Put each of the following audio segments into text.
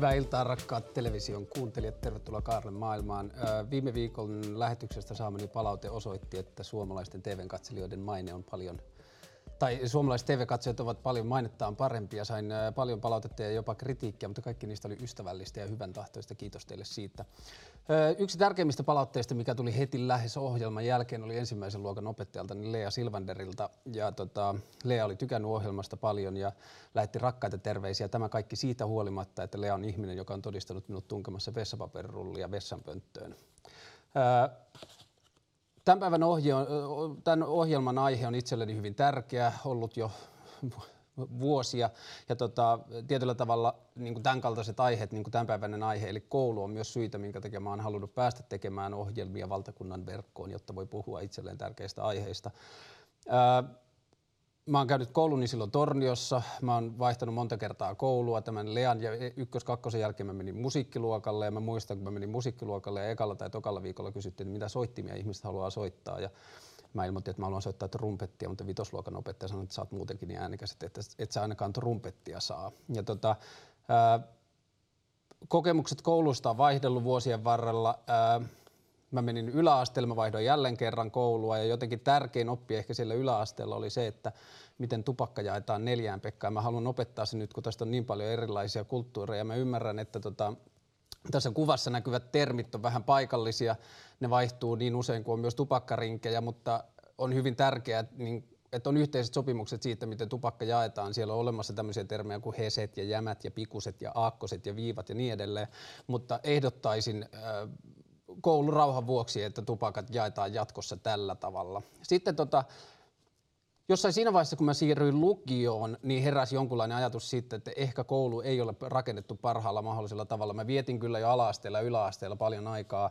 Hyvää iltaa rakkaat television kuuntelijat, tervetuloa Kaarlen maailmaan. Viime viikon lähetyksestä saamani palaute osoitti, että suomalaisten TV-katselijoiden maine on paljon tai suomalaiset TV-katsojat ovat paljon mainettaan parempia. Sain paljon palautetta ja jopa kritiikkiä, mutta kaikki niistä oli ystävällistä ja hyvän tahtoista. Kiitos teille siitä. Yksi tärkeimmistä palautteista, mikä tuli heti lähes ohjelman jälkeen, oli ensimmäisen luokan opettajalta niin Lea Silvanderilta. Ja tota, Lea oli tykännyt ohjelmasta paljon ja lähetti rakkaita terveisiä. Tämä kaikki siitä huolimatta, että Lea on ihminen, joka on todistanut minut tunkemassa vessapaperirullia vessanpönttöön. Tämän päivän ohje on, tämän ohjelman aihe on itselleni hyvin tärkeä, ollut jo vuosia. Ja tota, tietyllä tavalla niin kuin tämän kaltaiset aiheet, niin kuin tämänpäiväinen aihe, eli koulu on myös syitä, minkä takia oon halunnut päästä tekemään ohjelmia valtakunnan verkkoon, jotta voi puhua itselleen tärkeistä aiheista. Ää, Mä oon käynyt kouluni silloin Torniossa. Mä oon vaihtanut monta kertaa koulua. Tämän Lean ja ykkös kakkosen jälkeen mä menin musiikkiluokalle ja mä muistan, kun mä menin musiikkiluokalle ja ekalla tai tokalla viikolla kysyttiin, että mitä soittimia ihmiset haluaa soittaa. Ja mä ilmoitin, että mä haluan soittaa trumpettia, mutta vitosluokan opettaja sanoi, että sä oot muutenkin niin äänikäs, että et sä ainakaan trumpettia saa. Ja tota, ää, kokemukset koulusta on vaihdellut vuosien varrella. Ää, mä menin yläasteelle, mä vaihdoin jälleen kerran koulua ja jotenkin tärkein oppi ehkä siellä yläasteella oli se, että miten tupakka jaetaan neljään pekkaan. Mä haluan opettaa se nyt, kun tästä on niin paljon erilaisia kulttuureja. Mä ymmärrän, että tota, tässä kuvassa näkyvät termit on vähän paikallisia. Ne vaihtuu niin usein kuin on myös tupakkarinkejä, mutta on hyvin tärkeää, niin että on yhteiset sopimukset siitä, miten tupakka jaetaan. Siellä on olemassa tämmöisiä termejä kuin heset ja jämät ja pikuset ja aakkoset ja viivat ja niin edelleen. Mutta ehdottaisin äh, koulun rauhan vuoksi, että tupakat jaetaan jatkossa tällä tavalla. Sitten tota, jossain siinä vaiheessa, kun mä siirryin lukioon, niin heräsi jonkunlainen ajatus siitä, että ehkä koulu ei ole rakennettu parhaalla mahdollisella tavalla. Mä vietin kyllä jo ala-asteella ja yläasteella paljon aikaa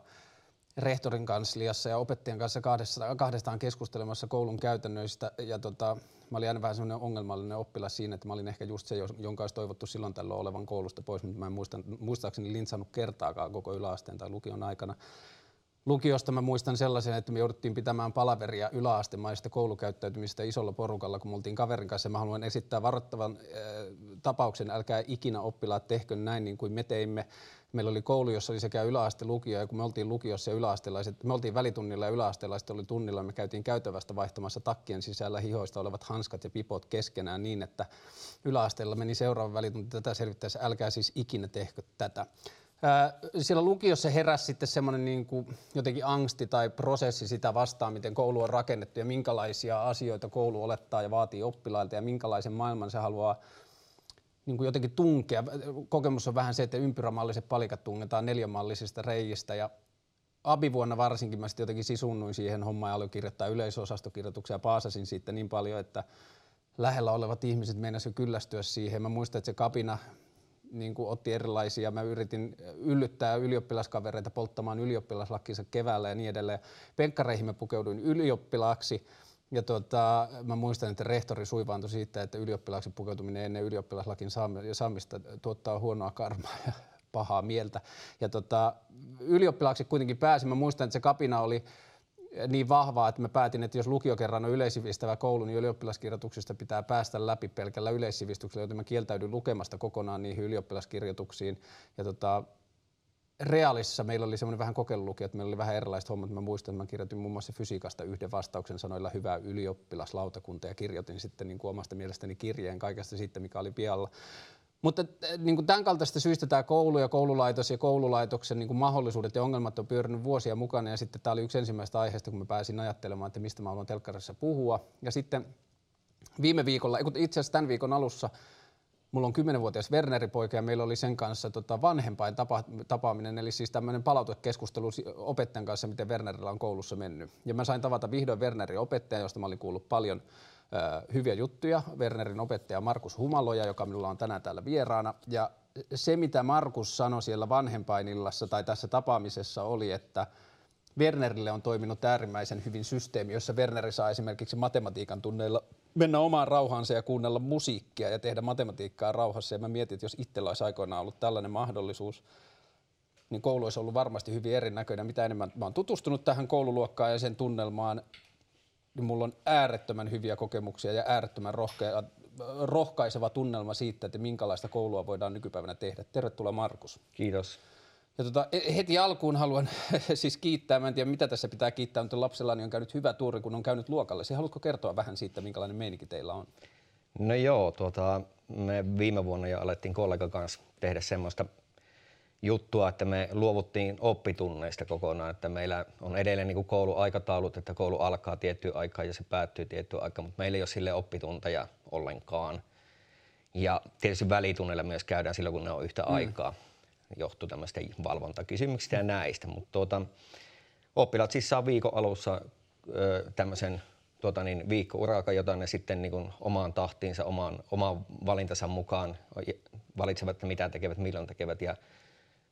rehtorin kansliassa ja opettajan kanssa kahdestaan, kahdestaan keskustelemassa koulun käytännöistä. Ja tota, mä olin aina vähän semmoinen ongelmallinen oppilas siinä, että mä olin ehkä just se, jonka olisi toivottu silloin tällöin olevan koulusta pois, mutta mä en muista, muistaakseni lintsannut kertaakaan koko yläasteen tai lukion aikana. Lukiosta mä muistan sellaisen, että me jouduttiin pitämään palaveria yläastemaista koulukäyttäytymistä isolla porukalla, kun me oltiin kaverin kanssa. Mä haluan esittää varoittavan äh, tapauksen, älkää ikinä oppilaat tehkö näin niin kuin me teimme. Meillä oli koulu, jossa oli sekä yläaste lukio, ja kun me oltiin lukiossa ja yläastelaiset, me oltiin välitunnilla ja yläastelaiset oli tunnilla, me käytiin käytävästä vaihtamassa takkien sisällä hihoista olevat hanskat ja pipot keskenään niin, että yläasteella meni seuraava välitunti tätä selvittäessä, älkää siis ikinä tehkö tätä. Siellä lukiossa heräsi sitten semmoinen niin kuin jotenkin angsti tai prosessi sitä vastaan, miten koulu on rakennettu ja minkälaisia asioita koulu olettaa ja vaatii oppilailta ja minkälaisen maailman se haluaa niin kuin jotenkin tunkea. Kokemus on vähän se, että ympyrämalliset palikat tungetaan neljämallisista reijistä ja abivuonna varsinkin mä sitten jotenkin sisunnuin siihen hommaan ja aloin kirjoittaa yleisosastokirjoituksia ja paasasin siitä niin paljon, että lähellä olevat ihmiset meinasivat kyllästyä siihen. Mä muistan, että se kapina niin kuin otti erilaisia. Mä yritin yllyttää ylioppilaskavereita polttamaan ylioppilaslakkinsa keväällä ja niin edelleen. Penkkareihin mä pukeuduin ylioppilaaksi. Ja tota, mä muistan, että rehtori suivaantui siitä, että ylioppilaaksi pukeutuminen ennen ylioppilaslakin saamista tuottaa huonoa karmaa ja pahaa mieltä. Ja tota, ylioppilaaksi kuitenkin pääsin. Mä muistan, että se kapina oli niin vahvaa, että mä päätin, että jos lukio kerran on yleissivistävä koulu, niin ylioppilaskirjoituksista pitää päästä läpi pelkällä yleissivistyksellä, joten mä kieltäydyin lukemasta kokonaan niihin ylioppilaskirjoituksiin. Ja tota, Realissa meillä oli semmoinen vähän kokeilulukio, että meillä oli vähän erilaiset hommat. Mä muistan, että mä kirjoitin muun muassa fysiikasta yhden vastauksen sanoilla hyvää ylioppilaslautakunta ja kirjoitin sitten niin kuin omasta mielestäni kirjeen kaikesta siitä, mikä oli pialla. Mutta eh, niin kuin tämän kaltaista syistä tämä koulu ja koululaitos ja koululaitoksen niin kuin mahdollisuudet ja ongelmat on pyörinyt vuosia mukana. Ja sitten tämä oli yksi ensimmäistä aiheesta, kun mä pääsin ajattelemaan, että mistä mä haluan telkkarissa puhua. Ja sitten viime viikolla, itse asiassa tämän viikon alussa, mulla on 10-vuotias Werneri-poika ja meillä oli sen kanssa tota vanhempain tapa, tapaaminen, eli siis tämmöinen palautekeskustelu opettajan kanssa, miten Wernerillä on koulussa mennyt. Ja mä sain tavata vihdoin Wernerin opettajan, josta mä olin kuullut paljon – hyviä juttuja. Wernerin opettaja Markus Humaloja, joka minulla on tänään täällä vieraana. Ja se, mitä Markus sanoi siellä vanhempainillassa tai tässä tapaamisessa oli, että Wernerille on toiminut äärimmäisen hyvin systeemi, jossa Werneri saa esimerkiksi matematiikan tunneilla mennä omaan rauhaansa ja kuunnella musiikkia ja tehdä matematiikkaa rauhassa. Ja mä mietin, että jos itsellä olisi aikoinaan ollut tällainen mahdollisuus, niin koulu olisi ollut varmasti hyvin erinäköinen. Mitä enemmän mä oon tutustunut tähän koululuokkaan ja sen tunnelmaan, niin mulla on äärettömän hyviä kokemuksia ja äärettömän rohkea rohkaiseva tunnelma siitä, että minkälaista koulua voidaan nykypäivänä tehdä. Tervetuloa Markus. Kiitos. Ja tota, e, heti alkuun haluan siis kiittää, mä en tiedä mitä tässä pitää kiittää, mutta lapsellani on käynyt hyvä tuuri, kun on käynyt luokalle. Se haluatko kertoa vähän siitä, minkälainen meininki teillä on? No joo, tuota, me viime vuonna jo alettiin kollegan kanssa tehdä semmoista juttua, että me luovuttiin oppitunneista kokonaan, että meillä on edelleen niin kouluaikataulut, että koulu alkaa tiettyä aikaa ja se päättyy tiettyä aikaa, mutta meillä ei ole sille oppitunteja ollenkaan. Ja tietysti välitunneilla myös käydään silloin, kun ne on yhtä mm. aikaa. Johtuu tämmöistä valvontakysymyksistä ja näistä, mutta tuota, oppilaat siis saa viikon alussa tämmöisen tuota niin, viikkourakan, jota ne sitten niin omaan tahtiinsa, omaan, omaan valintansa mukaan valitsevat, mitä tekevät, milloin tekevät ja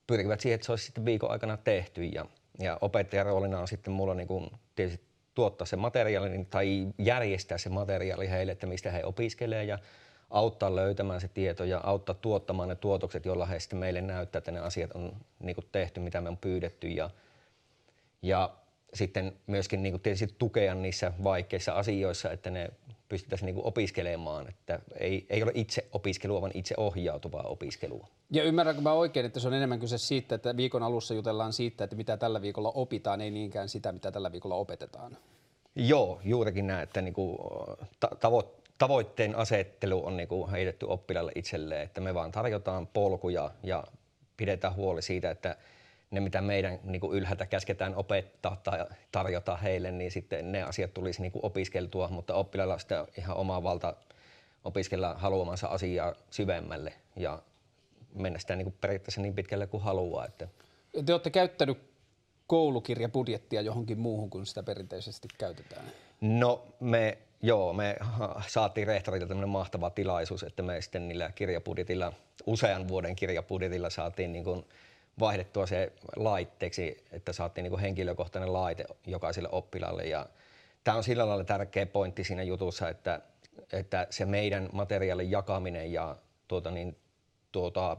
pyrkivät siihen, että se olisi sitten viikon aikana tehty. Ja, ja opettajan roolina on sitten mulla niin kuin tietysti tuottaa se materiaali tai järjestää se materiaali heille, että mistä he opiskelee ja auttaa löytämään se tieto ja auttaa tuottamaan ne tuotokset, joilla he sitten meille näyttää, että ne asiat on niin kuin tehty, mitä me on pyydetty. Ja, ja sitten myöskin niin kuin tietysti tukea niissä vaikeissa asioissa, että ne pystyttäisiin niin kuin opiskelemaan, että ei, ei ole itse opiskelua, vaan itse ohjautuvaa opiskelua. Ja ymmärränkö mä oikein, että se on enemmän kyse siitä, että viikon alussa jutellaan siitä, että mitä tällä viikolla opitaan, ei niinkään sitä, mitä tällä viikolla opetetaan? Joo, juurikin näin, että niin kuin tavo- tavoitteen asettelu on niin kuin heitetty oppilaille itselleen, että me vaan tarjotaan polkuja ja pidetään huoli siitä, että ne, mitä meidän niin kuin ylhäältä käsketään opettaa tai tarjota heille, niin sitten ne asiat tulisi niin kuin opiskeltua, mutta oppilailla on sitten ihan oma valta opiskella haluamansa asiaa syvemmälle ja mennä sitä niin kuin periaatteessa niin pitkälle kuin haluaa. Että. Te olette käyttänyt koulukirjabudjettia johonkin muuhun kuin sitä perinteisesti käytetään? No me, joo, me saatiin rehtorilta tämmöinen mahtava tilaisuus, että me sitten niillä kirjabudjetilla, usean vuoden kirjabudjetilla saatiin niin kuin vaihdettua se laitteeksi, että saatiin niin kuin henkilökohtainen laite jokaiselle oppilaalle. Ja tämä on sillä lailla tärkeä pointti siinä jutussa, että, että se meidän materiaalin jakaminen ja tuota, niin, tuota,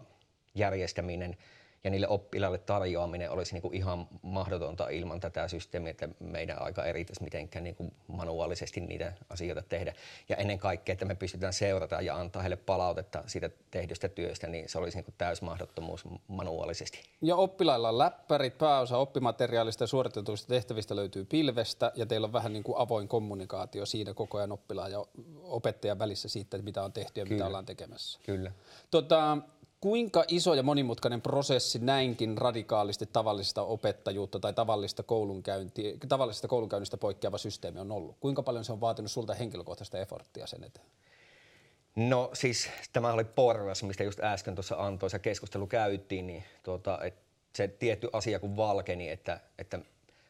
järjestäminen – ja niille oppilaille tarjoaminen olisi niin kuin ihan mahdotonta ilman tätä systeemiä, että meidän aika eritäisi mitenkään niin kuin manuaalisesti niitä asioita tehdä. Ja ennen kaikkea, että me pystytään seurata ja antaa heille palautetta siitä tehdystä työstä, niin se olisi niin kuin täysmahdottomuus manuaalisesti. Ja oppilailla on läppärit, pääosa oppimateriaalista ja suoritetuista tehtävistä löytyy pilvestä ja teillä on vähän niin kuin avoin kommunikaatio siinä koko ajan oppilaan ja opettajan välissä siitä, mitä on tehty ja Kyllä. mitä ollaan tekemässä. Kyllä. Tota, Kuinka iso ja monimutkainen prosessi näinkin radikaalisti tavallista opettajuutta tai tavallista, koulunkäynti, tavallisesta koulunkäynnistä poikkeava systeemi on ollut? Kuinka paljon se on vaatinut sulta henkilökohtaista efforttia sen eteen? No siis tämä oli porras, mistä just äsken tuossa antoisa keskustelu käytiin, niin tuota, että se tietty asia kun valkeni, että, että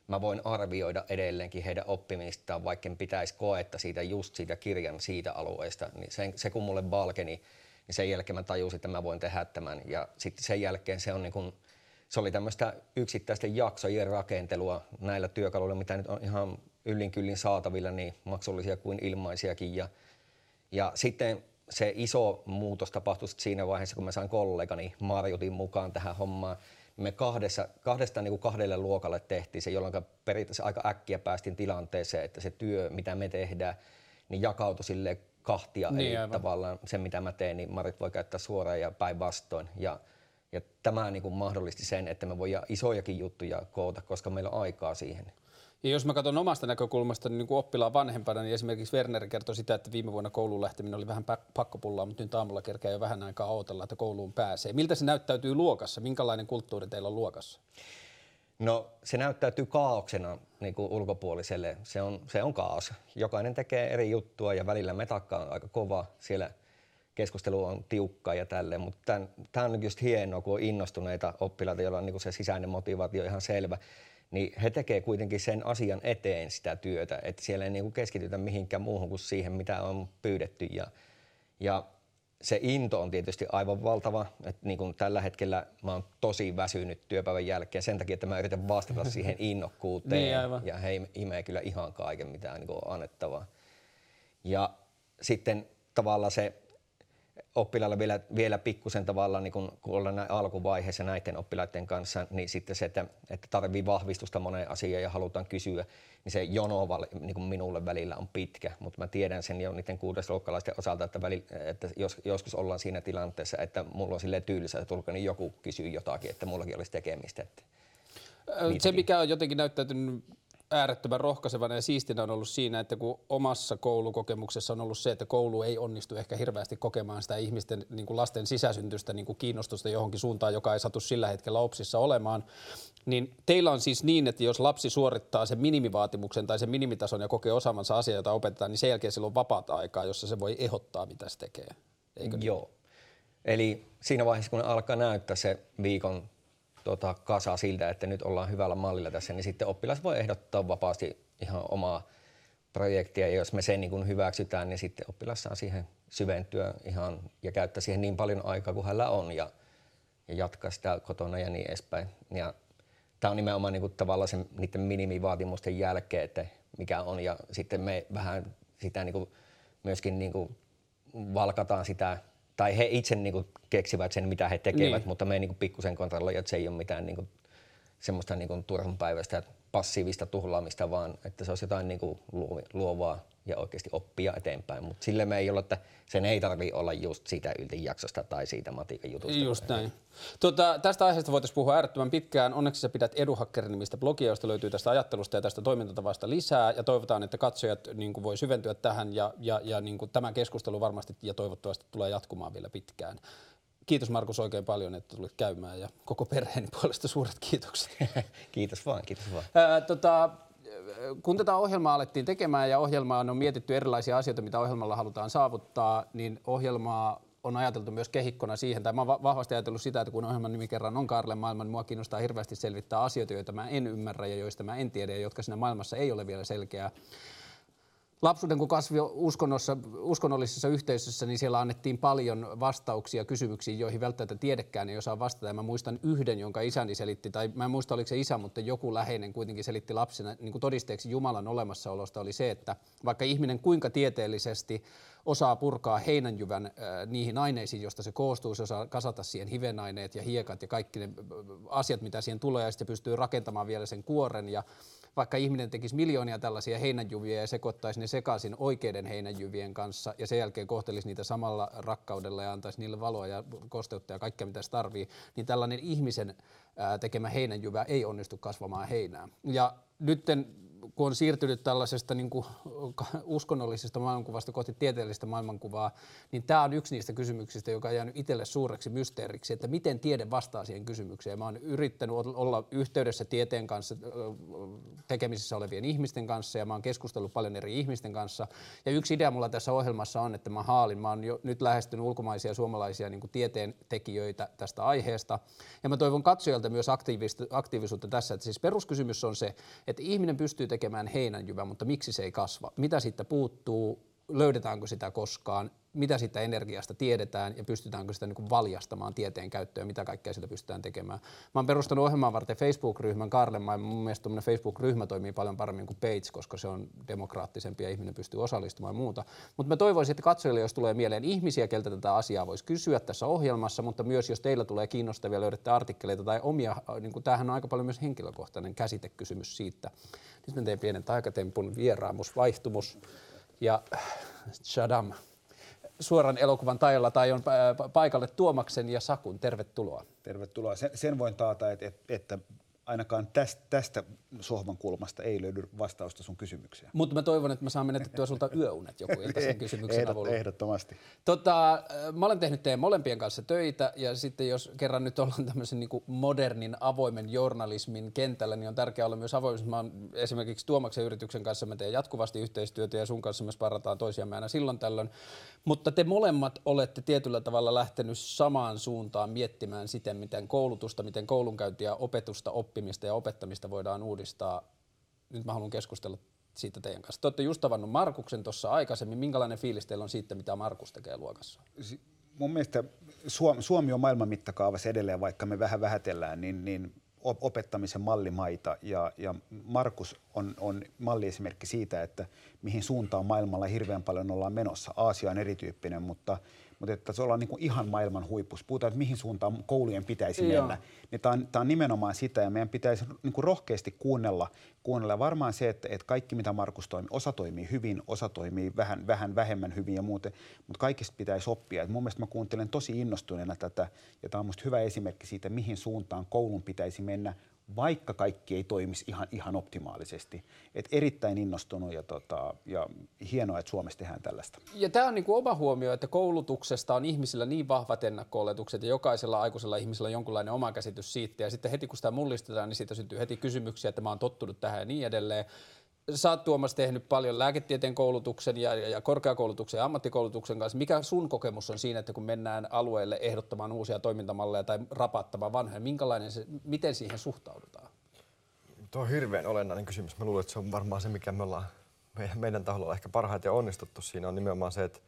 mä voin arvioida edelleenkin heidän oppimistaan, vaikka pitäisi koetta siitä just siitä kirjan siitä alueesta, niin se, se kun mulle valkeni, niin sen jälkeen mä tajusin, että mä voin tehdä tämän. Ja sitten sen jälkeen se on niin kun, se oli tämmöistä yksittäisten jaksojen rakentelua näillä työkaluilla, mitä nyt on ihan yllin kyllin saatavilla, niin maksullisia kuin ilmaisiakin. Ja, ja sitten se iso muutos tapahtui siinä vaiheessa, kun mä sain kollegani Marjutin mukaan tähän hommaan. Me kahdessa, kahdesta niin kuin kahdelle luokalle tehtiin se, jolloin periaatteessa aika äkkiä päästiin tilanteeseen, että se työ, mitä me tehdään, niin jakautui sille kahtia. Niin, eli aivan. tavallaan se, mitä mä teen, niin Marit voi käyttää suoraan ja päinvastoin. Ja, ja tämä niin kuin mahdollisti sen, että me voidaan isojakin juttuja koota, koska meillä on aikaa siihen. Ja jos mä katson omasta näkökulmasta, niin, niin kuin oppilaan vanhempana, niin esimerkiksi Werner kertoi sitä, että viime vuonna kouluun lähteminen oli vähän pakkopullaa, mutta nyt aamulla kerkeä jo vähän aikaa odotella, että kouluun pääsee. Miltä se näyttäytyy luokassa? Minkälainen kulttuuri teillä on luokassa? No se näyttäytyy kaauksena niin kuin ulkopuoliselle. Se on, se on kaos. Jokainen tekee eri juttua ja välillä metakka on aika kova. Siellä keskustelu on tiukka ja tälleen, mutta tämä on just hienoa, kun on innostuneita oppilaita, joilla on niin se sisäinen motivaatio ihan selvä. Niin he tekee kuitenkin sen asian eteen sitä työtä, että siellä ei niin keskitytä mihinkään muuhun kuin siihen, mitä on pyydetty. Ja, ja se into on tietysti aivan valtava. Että niin kuin tällä hetkellä mä oon tosi väsynyt työpäivän jälkeen sen takia, että mä yritän vastata siihen innokkuuteen. niin ja he imee kyllä ihan kaiken, mitä niin on annettavaa. Ja sitten tavallaan se oppilailla vielä, vielä pikkusen tavallaan, niin kun, kun ollaan näin alkuvaiheessa näiden oppilaiden kanssa, niin sitten se, että, että tarvii vahvistusta moneen asiaan ja halutaan kysyä, niin se jono niin kuin minulle välillä on pitkä, mutta mä tiedän sen jo niiden kuudesluokkalaisten osalta, että, väli, että jos, joskus ollaan siinä tilanteessa, että mulla on silleen tyylisä, että tulko, niin joku kysyy jotakin, että mullakin olisi tekemistä. Että se, mikä on jotenkin näyttäytynyt äärettömän rohkaisevana ja siistinä on ollut siinä, että kun omassa koulukokemuksessa on ollut se, että koulu ei onnistu ehkä hirveästi kokemaan sitä ihmisten niin kuin lasten sisäsyntystä niin kuin kiinnostusta johonkin suuntaan, joka ei satu sillä hetkellä opsissa olemaan, niin teillä on siis niin, että jos lapsi suorittaa sen minimivaatimuksen tai sen minimitason ja kokee osaamansa asia, jota opetetaan, niin sen jälkeen sillä on vapaata aikaa, jossa se voi ehdottaa, mitä se tekee. Eikö niin? Joo. Eli siinä vaiheessa, kun alkaa näyttää se viikon tota, kasa siltä, että nyt ollaan hyvällä mallilla tässä, niin sitten oppilas voi ehdottaa vapaasti ihan omaa projektia. Ja jos me sen niin kun hyväksytään, niin sitten oppilas saa siihen syventyä ihan ja käyttää siihen niin paljon aikaa kuin hänellä on ja, ja jatkaa sitä kotona ja niin edespäin. Ja tämä on nimenomaan niin kuin tavallaan sen, niiden minimivaatimusten jälkeen, että mikä on. Ja sitten me vähän sitä niin kuin myöskin niin kuin valkataan sitä tai he itse niin kuin keksivät sen, mitä he tekevät, niin. mutta me niin pikkusen kontrolloivat, että se ei ole mitään niin kuin, semmoista niin kuin turhanpäiväistä passiivista tuhlaamista, vaan että se olisi jotain niin kuin luovaa ja oikeasti oppia eteenpäin. Mutta sille me ei ole, että sen ei tarvitse olla just siitä yltijaksosta tai siitä matikan jutusta. Just näin. Tuota, tästä aiheesta voitaisiin puhua äärettömän pitkään. Onneksi sä pidät Eduhakkerin nimistä blogia, josta löytyy tästä ajattelusta ja tästä toimintatavasta lisää. Ja toivotaan, että katsojat niin kuin voi syventyä tähän ja, ja, ja niin kuin tämä keskustelu varmasti ja toivottavasti tulee jatkumaan vielä pitkään. Kiitos Markus oikein paljon, että tulit käymään ja koko perheeni puolesta suuret kiitokset. kiitos vaan, kiitos vaan. Ää, tota, kun tätä ohjelmaa alettiin tekemään ja ohjelmaa on mietitty erilaisia asioita, mitä ohjelmalla halutaan saavuttaa, niin ohjelmaa on ajateltu myös kehikkona siihen, tai mä oon vahvasti ajatellut sitä, että kun ohjelman nimi kerran on Karle maailma, niin mua kiinnostaa hirveästi selvittää asioita, joita mä en ymmärrä ja joista mä en tiedä ja jotka siinä maailmassa ei ole vielä selkeää lapsuuden kun kasvi uskonnossa, uskonnollisessa yhteisössä, niin siellä annettiin paljon vastauksia kysymyksiin, joihin välttämättä tiedekään ei osaa vastata. Ja mä muistan yhden, jonka isäni selitti, tai mä en muista oliko se isä, mutta joku läheinen kuitenkin selitti lapsena niin kuin todisteeksi Jumalan olemassaolosta oli se, että vaikka ihminen kuinka tieteellisesti osaa purkaa heinänjyvän äh, niihin aineisiin, josta se koostuu, se osaa kasata siihen hivenaineet ja hiekat ja kaikki ne asiat, mitä siihen tulee, ja sitten pystyy rakentamaan vielä sen kuoren ja vaikka ihminen tekisi miljoonia tällaisia heinäjyviä ja sekoittaisi ne sekaisin oikeiden heinäjyvien kanssa ja sen jälkeen kohtelisi niitä samalla rakkaudella ja antaisi niille valoa ja kosteutta ja kaikkea mitä se tarvii, niin tällainen ihmisen tekemä heinäjyvä ei onnistu kasvamaan heinää. Ja nytten kun on siirtynyt tällaisesta niin kuin uskonnollisesta maailmankuvasta kohti tieteellistä maailmankuvaa, niin tämä on yksi niistä kysymyksistä, joka on jäänyt itselle suureksi mysteeriksi, että miten tiede vastaa siihen kysymykseen. Mä oon yrittänyt olla yhteydessä tieteen kanssa, tekemisissä olevien ihmisten kanssa ja mä oon keskustellut paljon eri ihmisten kanssa. Ja yksi idea mulla tässä ohjelmassa on, että mä haalin, mä oon jo nyt lähestynyt ulkomaisia suomalaisia niin tieteen tekijöitä tästä aiheesta. Ja mä toivon katsojilta myös aktiivisuutta tässä, että siis peruskysymys on se, että ihminen pystyy tekemään heinänjyvä, mutta miksi se ei kasva? Mitä siitä puuttuu? Löydetäänkö sitä koskaan? Mitä siitä energiasta tiedetään ja pystytäänkö sitä niin valjastamaan tieteen käyttöön? Mitä kaikkea sitä pystytään tekemään? Mä oon perustanut ohjelmaa varten Facebook-ryhmän Karlemaa ja mun mielestä Facebook-ryhmä toimii paljon paremmin kuin page, koska se on demokraattisempi ja ihminen pystyy osallistumaan ja muuta. Mutta mä toivoisin, että katsojille, jos tulee mieleen ihmisiä, keltä tätä asiaa voisi kysyä tässä ohjelmassa, mutta myös jos teillä tulee kiinnostavia, löydätte artikkeleita tai omia, niin kuin tämähän on aika paljon myös henkilökohtainen käsitekysymys siitä, nyt mä teen pienen taikatempun vieraamus, vaihtumus ja shadam. Suoran elokuvan tajalla tai on paikalle Tuomaksen ja Sakun. Tervetuloa. Tervetuloa. Sen, sen voin taata, että, että ainakaan tästä, tästä sohvan kulmasta ei löydy vastausta sun kysymykseen. Mutta mä toivon, että mä saan menetettyä sulta yöunet joku ilta sen kysymyksen Ehdot, avulla. Ehdottomasti. Tota, mä olen tehnyt teidän molempien kanssa töitä ja sitten jos kerran nyt ollaan tämmöisen niin modernin avoimen journalismin kentällä, niin on tärkeää olla myös avoimessa. Mä oon esimerkiksi Tuomaksen yrityksen kanssa mä teen jatkuvasti yhteistyötä ja sun kanssa myös parataan toisiamme aina silloin tällöin. Mutta te molemmat olette tietyllä tavalla lähtenyt samaan suuntaan miettimään siten, miten koulutusta, miten koulunkäyntiä, opetusta, oppimista ja opettamista voidaan uudistaa. Nyt mä haluan keskustella siitä teidän kanssa. Te olette just tavannut Markuksen tuossa aikaisemmin. Minkälainen fiilis teillä on siitä, mitä Markus tekee luokassa? Mun mielestä Suomi on maailman mittakaavassa edelleen, vaikka me vähän vähätellään, niin, niin opettamisen mallimaita ja, ja Markus on, on malliesimerkki siitä, että mihin suuntaan maailmalla hirveän paljon ollaan menossa. Aasia on erityyppinen, mutta, mutta että se ollaan niin kuin ihan maailman huippus. Puhutaan, että mihin suuntaan koulujen pitäisi Joo. mennä. Niin tämä, on, tämä on nimenomaan sitä ja meidän pitäisi niin kuin rohkeasti kuunnella, kuunnella. Varmaan se, että, että kaikki mitä Markus toimii, osa toimii hyvin, osa toimii vähän, vähän vähemmän hyvin ja muuten, mutta kaikista pitäisi oppia. Et mun mielestä mä kuuntelen tosi innostuneena tätä ja tämä on musta hyvä esimerkki siitä, mihin suuntaan koulun pitäisi mennä vaikka kaikki ei toimisi ihan, ihan optimaalisesti. Et erittäin innostunut ja, tota, ja hienoa, että Suomessa tehdään tällaista. Ja tämä on niinku oma huomio, että koulutuksesta on ihmisillä niin vahvat ennakko-oletukset ja jokaisella aikuisella ihmisellä on jonkunlainen oma käsitys siitä. Ja sitten heti kun sitä mullistetaan, niin siitä syntyy heti kysymyksiä, että mä oon tottunut tähän ja niin edelleen. Sä oot Tuomas tehnyt paljon lääketieteen koulutuksen ja, ja, ja korkeakoulutuksen ja ammattikoulutuksen kanssa. Mikä sun kokemus on siinä, että kun mennään alueelle ehdottamaan uusia toimintamalleja tai rapattamaan vanhoja, minkälainen se, miten siihen suhtaudutaan? Tuo on hirveän olennainen kysymys. Mä luulen, että se on varmaan se, mikä me ollaan meidän, meidän taholla ehkä parhaiten onnistuttu siinä on nimenomaan se, että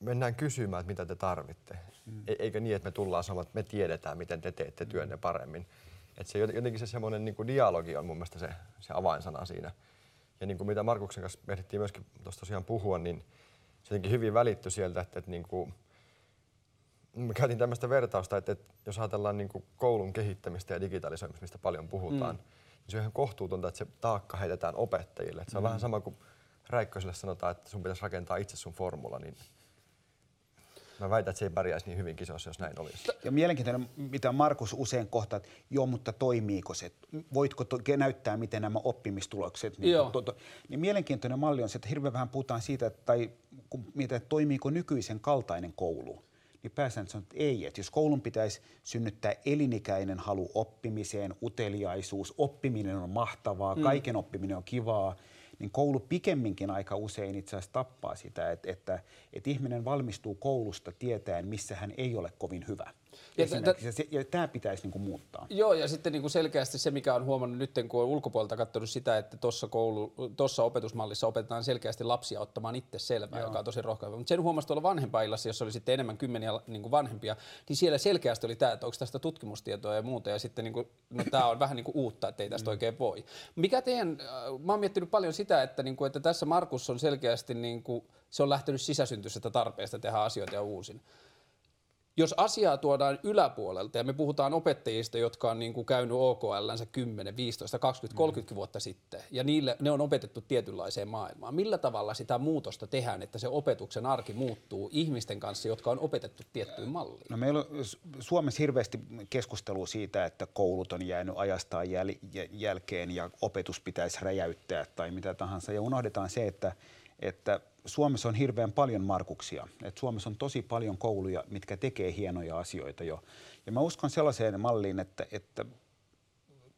mennään kysymään, että mitä te tarvitte. Mm. Eikä niin, että me tullaan sanomaan, että me tiedetään, miten te teette työnne paremmin. Että se jotenkin se semmoinen niin kuin dialogi on mun mielestä se, se avainsana siinä. Ja niin kuin mitä Markuksen kanssa ehdittiin myöskin tuossa tosiaan puhua, niin se jotenkin hyvin välittyi sieltä, että, että niin kuin, me käytiin tämmöistä vertausta, että, että jos ajatellaan niin kuin koulun kehittämistä ja digitalisoimista, mistä paljon puhutaan, mm. niin se on ihan kohtuutonta, että se taakka heitetään opettajille. Että se on mm. vähän sama kuin Räikköselle sanotaan, että sun pitäisi rakentaa itse sun formula, niin Mä väitän, että se ei pärjäisi niin hyvin kisossa, jos näin olisi. Ja mielenkiintoinen, mitä Markus usein kohtaa, että joo, mutta toimiiko se? Voitko to- näyttää, miten nämä oppimistulokset? Niin, Joo. to- to- niin mielenkiintoinen malli on se, että hirveän vähän puhutaan siitä, että, tai kun mietin, että toimiiko nykyisen kaltainen koulu, niin pääsääntöisesti on, että ei. Että jos koulun pitäisi synnyttää elinikäinen halu oppimiseen, uteliaisuus, oppiminen on mahtavaa, mm. kaiken oppiminen on kivaa, niin koulu pikemminkin aika usein itse asiassa tappaa sitä, että, että, että ihminen valmistuu koulusta tietäen, missä hän ei ole kovin hyvä. Ja tä- ja, tämä pitäisi niin kuin muuttaa. Joo, ja sitten niin kuin selkeästi se, mikä on huomannut nyt, kun on ulkopuolelta katsonut sitä, että tuossa koulu, tuossa opetusmallissa opetetaan selkeästi lapsia ottamaan itse selvää, joka on tosi rohkaavaa. Mutta sen huomasi tuolla vanhempaillassa, jossa oli sitten enemmän kymmeniä niin kuin vanhempia, niin siellä selkeästi oli tämä, että onko tästä tutkimustietoa ja muuta, ja sitten niin kuin, no, tämä on vähän niin kuin uutta, että ei tästä oikein voi. Mikä teidän, äh, mä oon miettinyt paljon sitä, että, niin kuin, että tässä Markus on selkeästi, niin kuin, se on lähtenyt sisäsyntyisestä tarpeesta tehdä asioita ja uusin jos asiaa tuodaan yläpuolelta ja me puhutaan opettajista, jotka on niin kuin käynyt OKLnsä 10, 15, 20, 30 vuotta sitten ja niille, ne on opetettu tietynlaiseen maailmaan. Millä tavalla sitä muutosta tehdään, että se opetuksen arki muuttuu ihmisten kanssa, jotka on opetettu tiettyyn malliin? No meillä on Su- Suomessa hirveästi keskustelua siitä, että koulut on jäänyt ajastaan jäl, jä- jälkeen ja opetus pitäisi räjäyttää tai mitä tahansa. Ja unohdetaan se, että, että Suomessa on hirveän paljon markuksia. Et Suomessa on tosi paljon kouluja, mitkä tekee hienoja asioita jo. Ja mä uskon sellaiseen malliin, että, että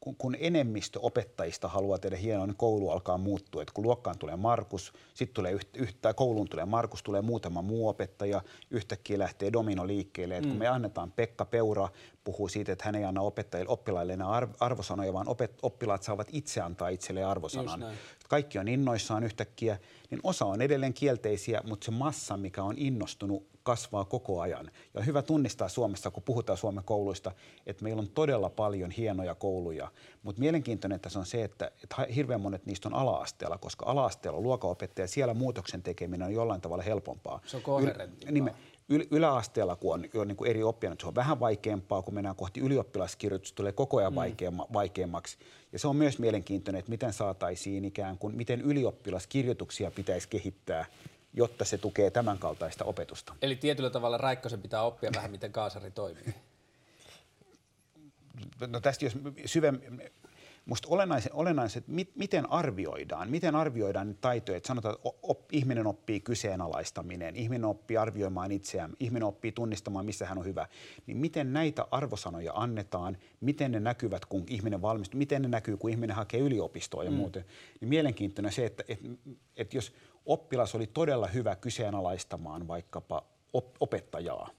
kun, kun enemmistö opettajista haluaa tehdä hienoa, niin koulu alkaa muuttua. Et kun luokkaan tulee Markus, sitten tulee yht, yht, tai kouluun tulee Markus, tulee muutama muu opettaja, yhtäkkiä lähtee domino liikkeelle. Et kun me annetaan Pekka Peura puhuu siitä, että hän ei anna opettajille, oppilaille enää arv, arvosanoja, vaan opet, oppilaat saavat itse antaa itselleen arvosanan. Kaikki on innoissaan yhtäkkiä, niin osa on edelleen kielteisiä, mutta se massa, mikä on innostunut, kasvaa koko ajan. Ja on hyvä tunnistaa Suomessa, kun puhutaan Suomen kouluista, että meillä on todella paljon hienoja kouluja. Mutta mielenkiintoinen tässä on se, että, että hirveän monet niistä on ala-asteella, koska ala-asteella on luokanopettaja, siellä muutoksen tekeminen on jollain tavalla helpompaa. Se on koherenttimpaa. Yl- niin yl- yläasteella, kun on jo niin kuin eri oppijat, se on vähän vaikeampaa, kun mennään kohti ylioppilaskirjoitusta, tulee koko ajan vaikeamma, vaikeammaksi. Ja se on myös mielenkiintoinen, että miten saataisiin ikään kuin, miten ylioppilaskirjoituksia pitäisi kehittää, jotta se tukee tämän kaltaista opetusta. Eli tietyllä tavalla Räikkösen pitää oppia vähän, miten kaasari toimii. no tästä jos syvemmin, musta olennaisen että mit, miten arvioidaan, miten arvioidaan niitä taitoja, että sanotaan, että op, ihminen oppii kyseenalaistaminen, ihminen oppii arvioimaan itseään, ihminen oppii tunnistamaan, missä hän on hyvä, niin miten näitä arvosanoja annetaan, miten ne näkyvät, kun ihminen valmistuu, miten ne näkyy, kun ihminen hakee yliopistoa ja mm. muuten, niin mielenkiintoinen se, että, että, että jos oppilas oli todella hyvä kyseenalaistamaan vaikkapa op, opettajaa,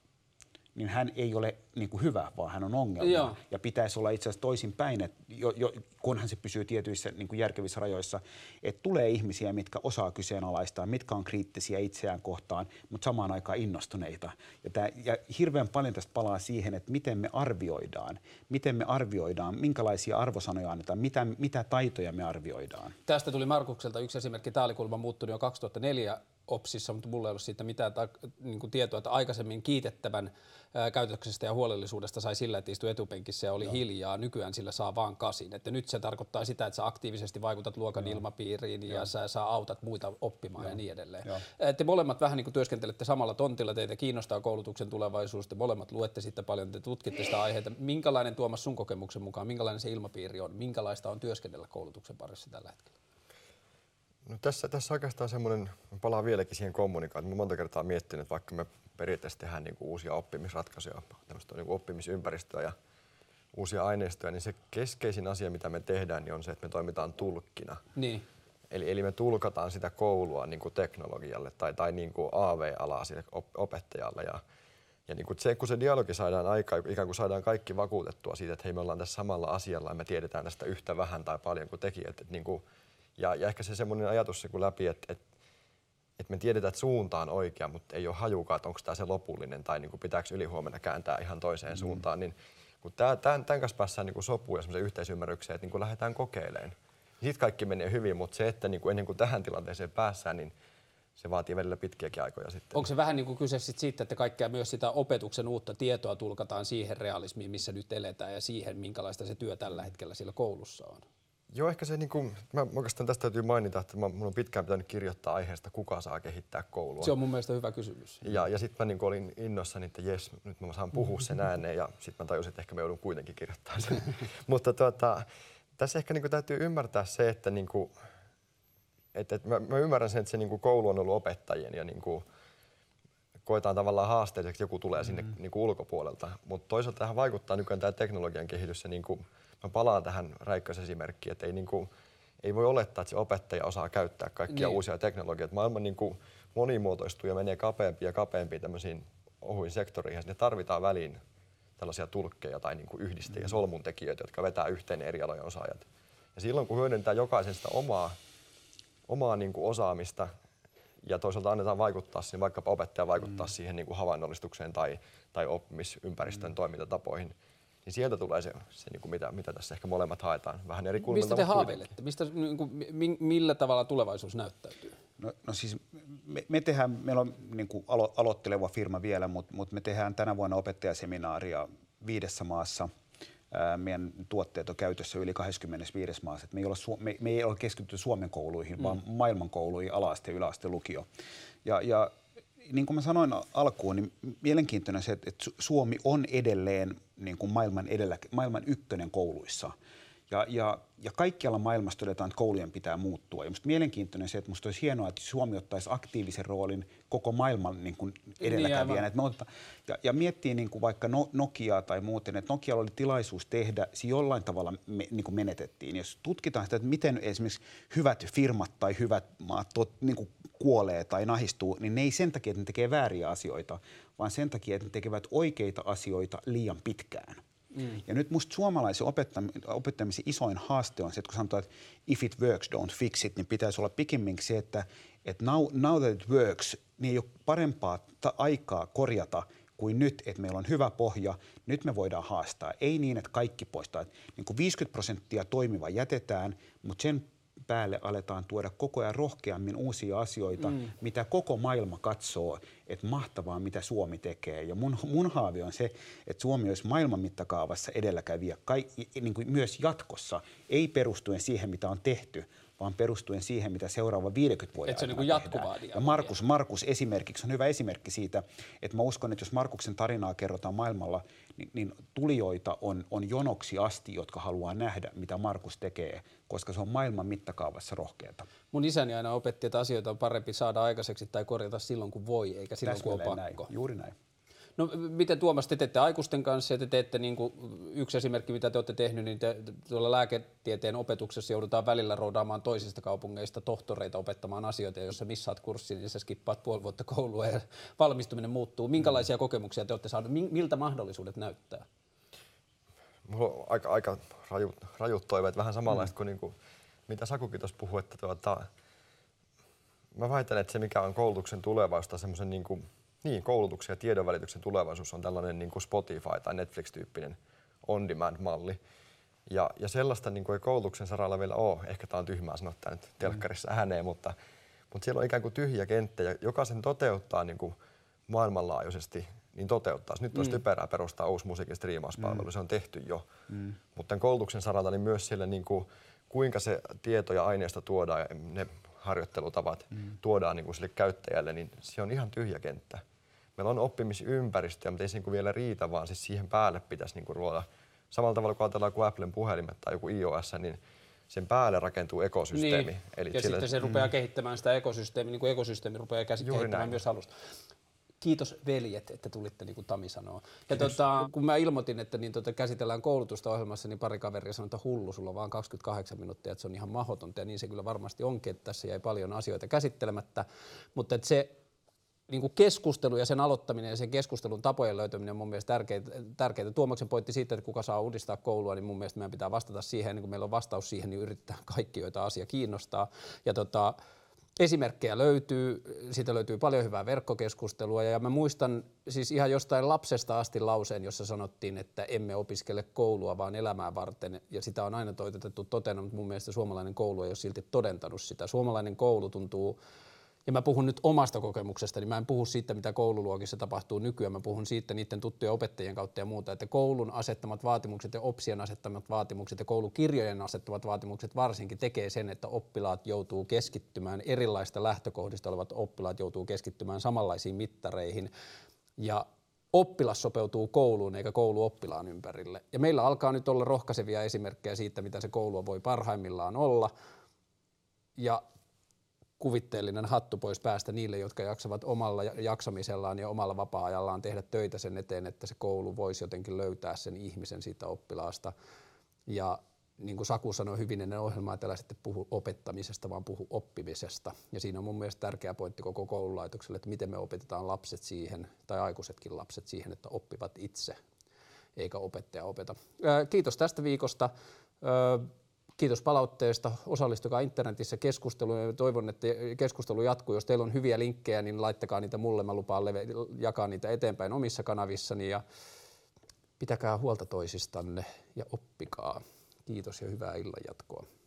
niin hän ei ole niin kuin hyvä, vaan hän on ongelma. Joo. Ja pitäisi olla itse asiassa toisinpäin, että jo, jo, kunhan se pysyy tietyissä niin kuin järkevissä rajoissa, että tulee ihmisiä, mitkä osaa kyseenalaistaa, mitkä on kriittisiä itseään kohtaan, mutta samaan aikaan innostuneita. Ja, tää, ja hirveän paljon tästä palaa siihen, että miten me arvioidaan, miten me arvioidaan, minkälaisia arvosanoja annetaan, mitä, mitä taitoja me arvioidaan. Tästä tuli Markukselta yksi esimerkki. Tämä oli kuulemma muuttunut jo 2004 OPSissa, mutta mulla ei ollut siitä mitään ta- niin kuin tietoa, että aikaisemmin kiitettävän ää, käytöksestä ja huolellisuudesta sai sillä, että istui etupenkissä ja oli Joo. hiljaa. Nykyään sillä saa vaan kasin. Että nyt se tarkoittaa sitä, että sä aktiivisesti vaikutat luokan Joo. ilmapiiriin ja sä, sä autat muita oppimaan Joo. ja niin edelleen. Joo. Te molemmat vähän niin kuin työskentelette samalla tontilla, teitä kiinnostaa koulutuksen tulevaisuus, te molemmat luette siitä paljon, te tutkitte sitä aiheita. Minkälainen Tuomas sun kokemuksen mukaan, minkälainen se ilmapiiri on, minkälaista on työskennellä koulutuksen parissa tällä hetkellä? No tässä, tässä oikeastaan semmoinen, palaa vieläkin siihen kommunikaatioon. Mä monta kertaa miettinyt, että vaikka me periaatteessa tehdään niin kuin uusia oppimisratkaisuja, tämmöistä niin kuin oppimisympäristöä ja uusia aineistoja, niin se keskeisin asia, mitä me tehdään, niin on se, että me toimitaan tulkkina. Niin. Eli, eli me tulkataan sitä koulua niin kuin teknologialle tai, tai niin kuin AV-alaa sille op- opettajalle. Ja, ja niin kuin se, kun se dialogi saadaan aikaan, ikään kuin saadaan kaikki vakuutettua siitä, että hei me ollaan tässä samalla asialla ja me tiedetään tästä yhtä vähän tai paljon kuin tekijät. Että niin kuin, ja, ja ehkä se semmoinen ajatus se kun läpi, että, että, että me tiedetään, että suunta on oikea, mutta ei ole hajukaan, että onko tämä se lopullinen tai niin kuin pitääkö ylihuomenna kääntää ihan toiseen mm. suuntaan. Niin kun tämän, tämän, tämän kanssa päässään niin sopuun ja semmoiseen yhteisymmärrykseen, että niin kuin lähdetään kokeilemaan. Sitten kaikki menee hyvin, mutta se, että niin kuin ennen kuin tähän tilanteeseen päässään, niin se vaatii välillä pitkiäkin aikoja sitten. Onko se vähän niin kuin kyse sit siitä, että kaikkea myös sitä opetuksen uutta tietoa tulkataan siihen realismiin, missä nyt eletään ja siihen, minkälaista se työ tällä hetkellä siellä koulussa on? Joo, ehkä se, niin kuin, mä oikeastaan tästä täytyy mainita, että mä, mun on pitkään pitänyt kirjoittaa aiheesta, kuka saa kehittää koulua. Se on mun mielestä hyvä kysymys. Ja, ja sitten mä niin olin innossani, että jes, nyt mä saan puhua sen ääneen ja sitten mä tajusin, että ehkä mä joudun kuitenkin kirjoittamaan sen. Mutta tuota, tässä ehkä niin kuin, täytyy ymmärtää se, että, niin kuin, että, että mä, mä ymmärrän sen, että se niin kuin, koulu on ollut opettajien ja niin kuin, koetaan tavallaan haasteiseksi, joku tulee sinne mm. niin kuin, ulkopuolelta. Mutta toisaalta tähän vaikuttaa nykyään tämä teknologian kehitys ja niin kuin, mä palaan tähän räikkösesimerkkiin, että ei, niin kuin, ei voi olettaa, että se opettaja osaa käyttää kaikkia niin. uusia teknologioita. Maailma niin kuin, monimuotoistuu ja menee kapeampiin ja kapeampiin tämmöisiin ohuin sektoriin ja sinne tarvitaan väliin tällaisia tulkkeja tai niin kuin yhdistäjiä, mm. solmuntekijöitä, jotka vetää yhteen eri alojen osaajat. Ja silloin kun hyödyntää jokaisen sitä omaa, omaa niin kuin osaamista ja toisaalta annetaan vaikuttaa siihen, vaikkapa opettaja vaikuttaa mm. siihen niin kuin havainnollistukseen tai, tai oppimisympäristön mm. toimintatapoihin, niin sieltä tulee se, se niin kuin mitä, mitä tässä ehkä molemmat haetaan. Vähän eri kulmilta, Mistä te haaveilette? Mistä, niin kuin, millä tavalla tulevaisuus näyttäytyy? No, no siis me, me tehdään, meillä on niin kuin alo, aloitteleva firma vielä, mutta, mutta me tehdään tänä vuonna opettajaseminaaria viidessä maassa. Meidän tuotteet on käytössä yli 25 maassa. Me, ei ole, me, me ei ole keskitytty Suomen kouluihin, mm. vaan maailman kouluihin, ala-aste, yläaste, lukio. Ja, ja niin kuin mä sanoin alkuun, niin mielenkiintoinen se, että Suomi on edelleen niin kuin maailman, edellä, maailman ykkönen kouluissa. Ja, ja, ja kaikkialla maailmassa todetaan, että koulujen pitää muuttua. Ja musta mielenkiintoinen se, että musta olisi hienoa, että Suomi ottaisi aktiivisen roolin koko maailman niin kuin edelläkävijänä. Niin, ja, ja miettii niin kuin vaikka no, Nokiaa tai muuten, että Nokialla oli tilaisuus tehdä, se jollain tavalla me, niin kuin menetettiin. Jos tutkitaan sitä, että miten esimerkiksi hyvät firmat tai hyvät maat tot, niin kuin kuolee tai nahistuu, niin ne ei sen takia, että ne tekee vääriä asioita, vaan sen takia, että ne tekevät oikeita asioita liian pitkään. Mm. Ja nyt musta suomalaisen opettamisen isoin haaste on se, että kun sanotaan, että if it works, don't fix it, niin pitäisi olla pikemminkin se, että, että now, now that it works, niin ei ole parempaa ta- aikaa korjata kuin nyt, että meillä on hyvä pohja, nyt me voidaan haastaa. Ei niin, että kaikki poistaa. Niin kuin 50 prosenttia toimiva jätetään, mutta sen päälle aletaan tuoda koko ajan rohkeammin uusia asioita, mm. mitä koko maailma katsoo, että mahtavaa, mitä Suomi tekee. Ja mun, mun haave on se, että Suomi olisi maailman mittakaavassa edelläkävijä kai, niin kuin myös jatkossa, ei perustuen siihen, mitä on tehty, vaan perustuen siihen, mitä seuraava 50 vuoden aikana se on niin jatkuvaa Ja Markus, Markus esimerkiksi on hyvä esimerkki siitä, että mä uskon, että jos Markuksen tarinaa kerrotaan maailmalla, niin, niin tulijoita on, on jonoksi asti, jotka haluaa nähdä, mitä Markus tekee, koska se on maailman mittakaavassa rohkeata. Mun isäni aina opetti, että asioita on parempi saada aikaiseksi tai korjata silloin, kun voi, eikä silloin, Täsmälleen kun on pakko. Näin. Juuri näin. No miten Tuomas, te teette aikuisten kanssa ja te teette niin kuin, yksi esimerkki, mitä te olette tehnyt, niin te, tuolla lääketieteen opetuksessa joudutaan välillä roudaamaan toisista kaupungeista tohtoreita opettamaan asioita, ja jos sä missaat kurssin, niin sä skippaat puoli vuotta koulua ja valmistuminen muuttuu. Minkälaisia kokemuksia te olette saaneet? Miltä mahdollisuudet näyttää? Mulla on aika, aika rajut, rajut toiveet, vähän samanlaista mm. kuin, niin kuin mitä Sakukin tuossa puhui, että tuota, mä väitän, että se mikä on koulutuksen tulevaisuus semmoisen niin kuin, niin, koulutuksen ja tiedonvälityksen tulevaisuus on tällainen niin kuin Spotify tai Netflix-tyyppinen on-demand-malli. Ja, ja sellaista niin kuin ei koulutuksen saralla vielä ole. Ehkä tämä on tyhmää sanoa tämä nyt telkkarissa ääneen, mutta, mutta siellä on ikään kuin tyhjä kenttä ja jokaisen toteuttaa niin kuin maailmanlaajuisesti niin toteuttaa. Nyt olisi mm. typerää perustaa uusi musiikin striimauspalvelu, mm. se on tehty jo. Mm. Mutta koulutuksen saralta niin myös sille, niin kuin, kuinka se tieto ja aineisto tuodaan ja ne harjoittelutavat mm. tuodaan niin kuin sille käyttäjälle, niin se on ihan tyhjä kenttä. Meillä on oppimisympäristöjä, mutta ei se niin kuin vielä riitä, vaan siis siihen päälle pitäisi niin kuin ruoda. Samalla tavalla kuin ajatellaan kuin Applen puhelimet tai joku iOS, niin sen päälle rakentuu ekosysteemi. Niin. Eli ja sille, sitten se rupeaa mm. kehittämään sitä ekosysteemiä, niin kuin ekosysteemi rupeaa kehittämään näin. myös alusta kiitos veljet, että tulitte, niin kuin Tami sanoo. Ja tota, kun mä ilmoitin, että niin tota, käsitellään koulutusta ohjelmassa, niin pari kaveria sanoi, että hullu, sulla on vaan 28 minuuttia, että se on ihan mahdotonta. Ja niin se kyllä varmasti onkin, että tässä jäi paljon asioita käsittelemättä. Mutta että se niin kuin keskustelu ja sen aloittaminen ja sen keskustelun tapojen löytäminen on mun mielestä tärkeää. tärkeää. Tuomaksen pointti siitä, että kuka saa uudistaa koulua, niin mun mielestä meidän pitää vastata siihen, niin kun meillä on vastaus siihen, niin yrittää kaikki, joita asia kiinnostaa. Ja tota, Esimerkkejä löytyy, siitä löytyy paljon hyvää verkkokeskustelua ja mä muistan siis ihan jostain lapsesta asti lauseen, jossa sanottiin, että emme opiskele koulua vaan elämää varten ja sitä on aina toitotettu totena, mutta mun mielestä suomalainen koulu ei ole silti todentanut sitä. Suomalainen koulu tuntuu ja mä puhun nyt omasta kokemuksesta, niin mä en puhu siitä, mitä koululuokissa tapahtuu nykyään. Mä puhun siitä niiden tuttujen opettajien kautta ja muuta, että koulun asettamat vaatimukset ja opsien asettamat vaatimukset ja koulukirjojen asettamat vaatimukset varsinkin tekee sen, että oppilaat joutuu keskittymään, erilaista lähtökohdista olevat oppilaat joutuu keskittymään samanlaisiin mittareihin. Ja oppilas sopeutuu kouluun eikä koulu oppilaan ympärille. Ja meillä alkaa nyt olla rohkaisevia esimerkkejä siitä, mitä se koulu voi parhaimmillaan olla. Ja kuvitteellinen hattu pois päästä niille, jotka jaksavat omalla jaksamisellaan ja omalla vapaa-ajallaan tehdä töitä sen eteen, että se koulu voisi jotenkin löytää sen ihmisen siitä oppilaasta. Ja niin kuin Saku sanoi hyvin ennen ohjelmaa, että älä sitten puhu opettamisesta, vaan puhu oppimisesta. Ja siinä on mun mielestä tärkeä pointti koko koululaitokselle, että miten me opetetaan lapset siihen, tai aikuisetkin lapset siihen, että oppivat itse, eikä opettaja opeta. Kiitos tästä viikosta. Kiitos palautteesta. Osallistukaa internetissä keskusteluun toivon, että keskustelu jatkuu. Jos teillä on hyviä linkkejä, niin laittakaa niitä mulle. Mä lupaan jakaa niitä eteenpäin omissa kanavissani ja pitäkää huolta toisistanne ja oppikaa. Kiitos ja hyvää illan jatkoa.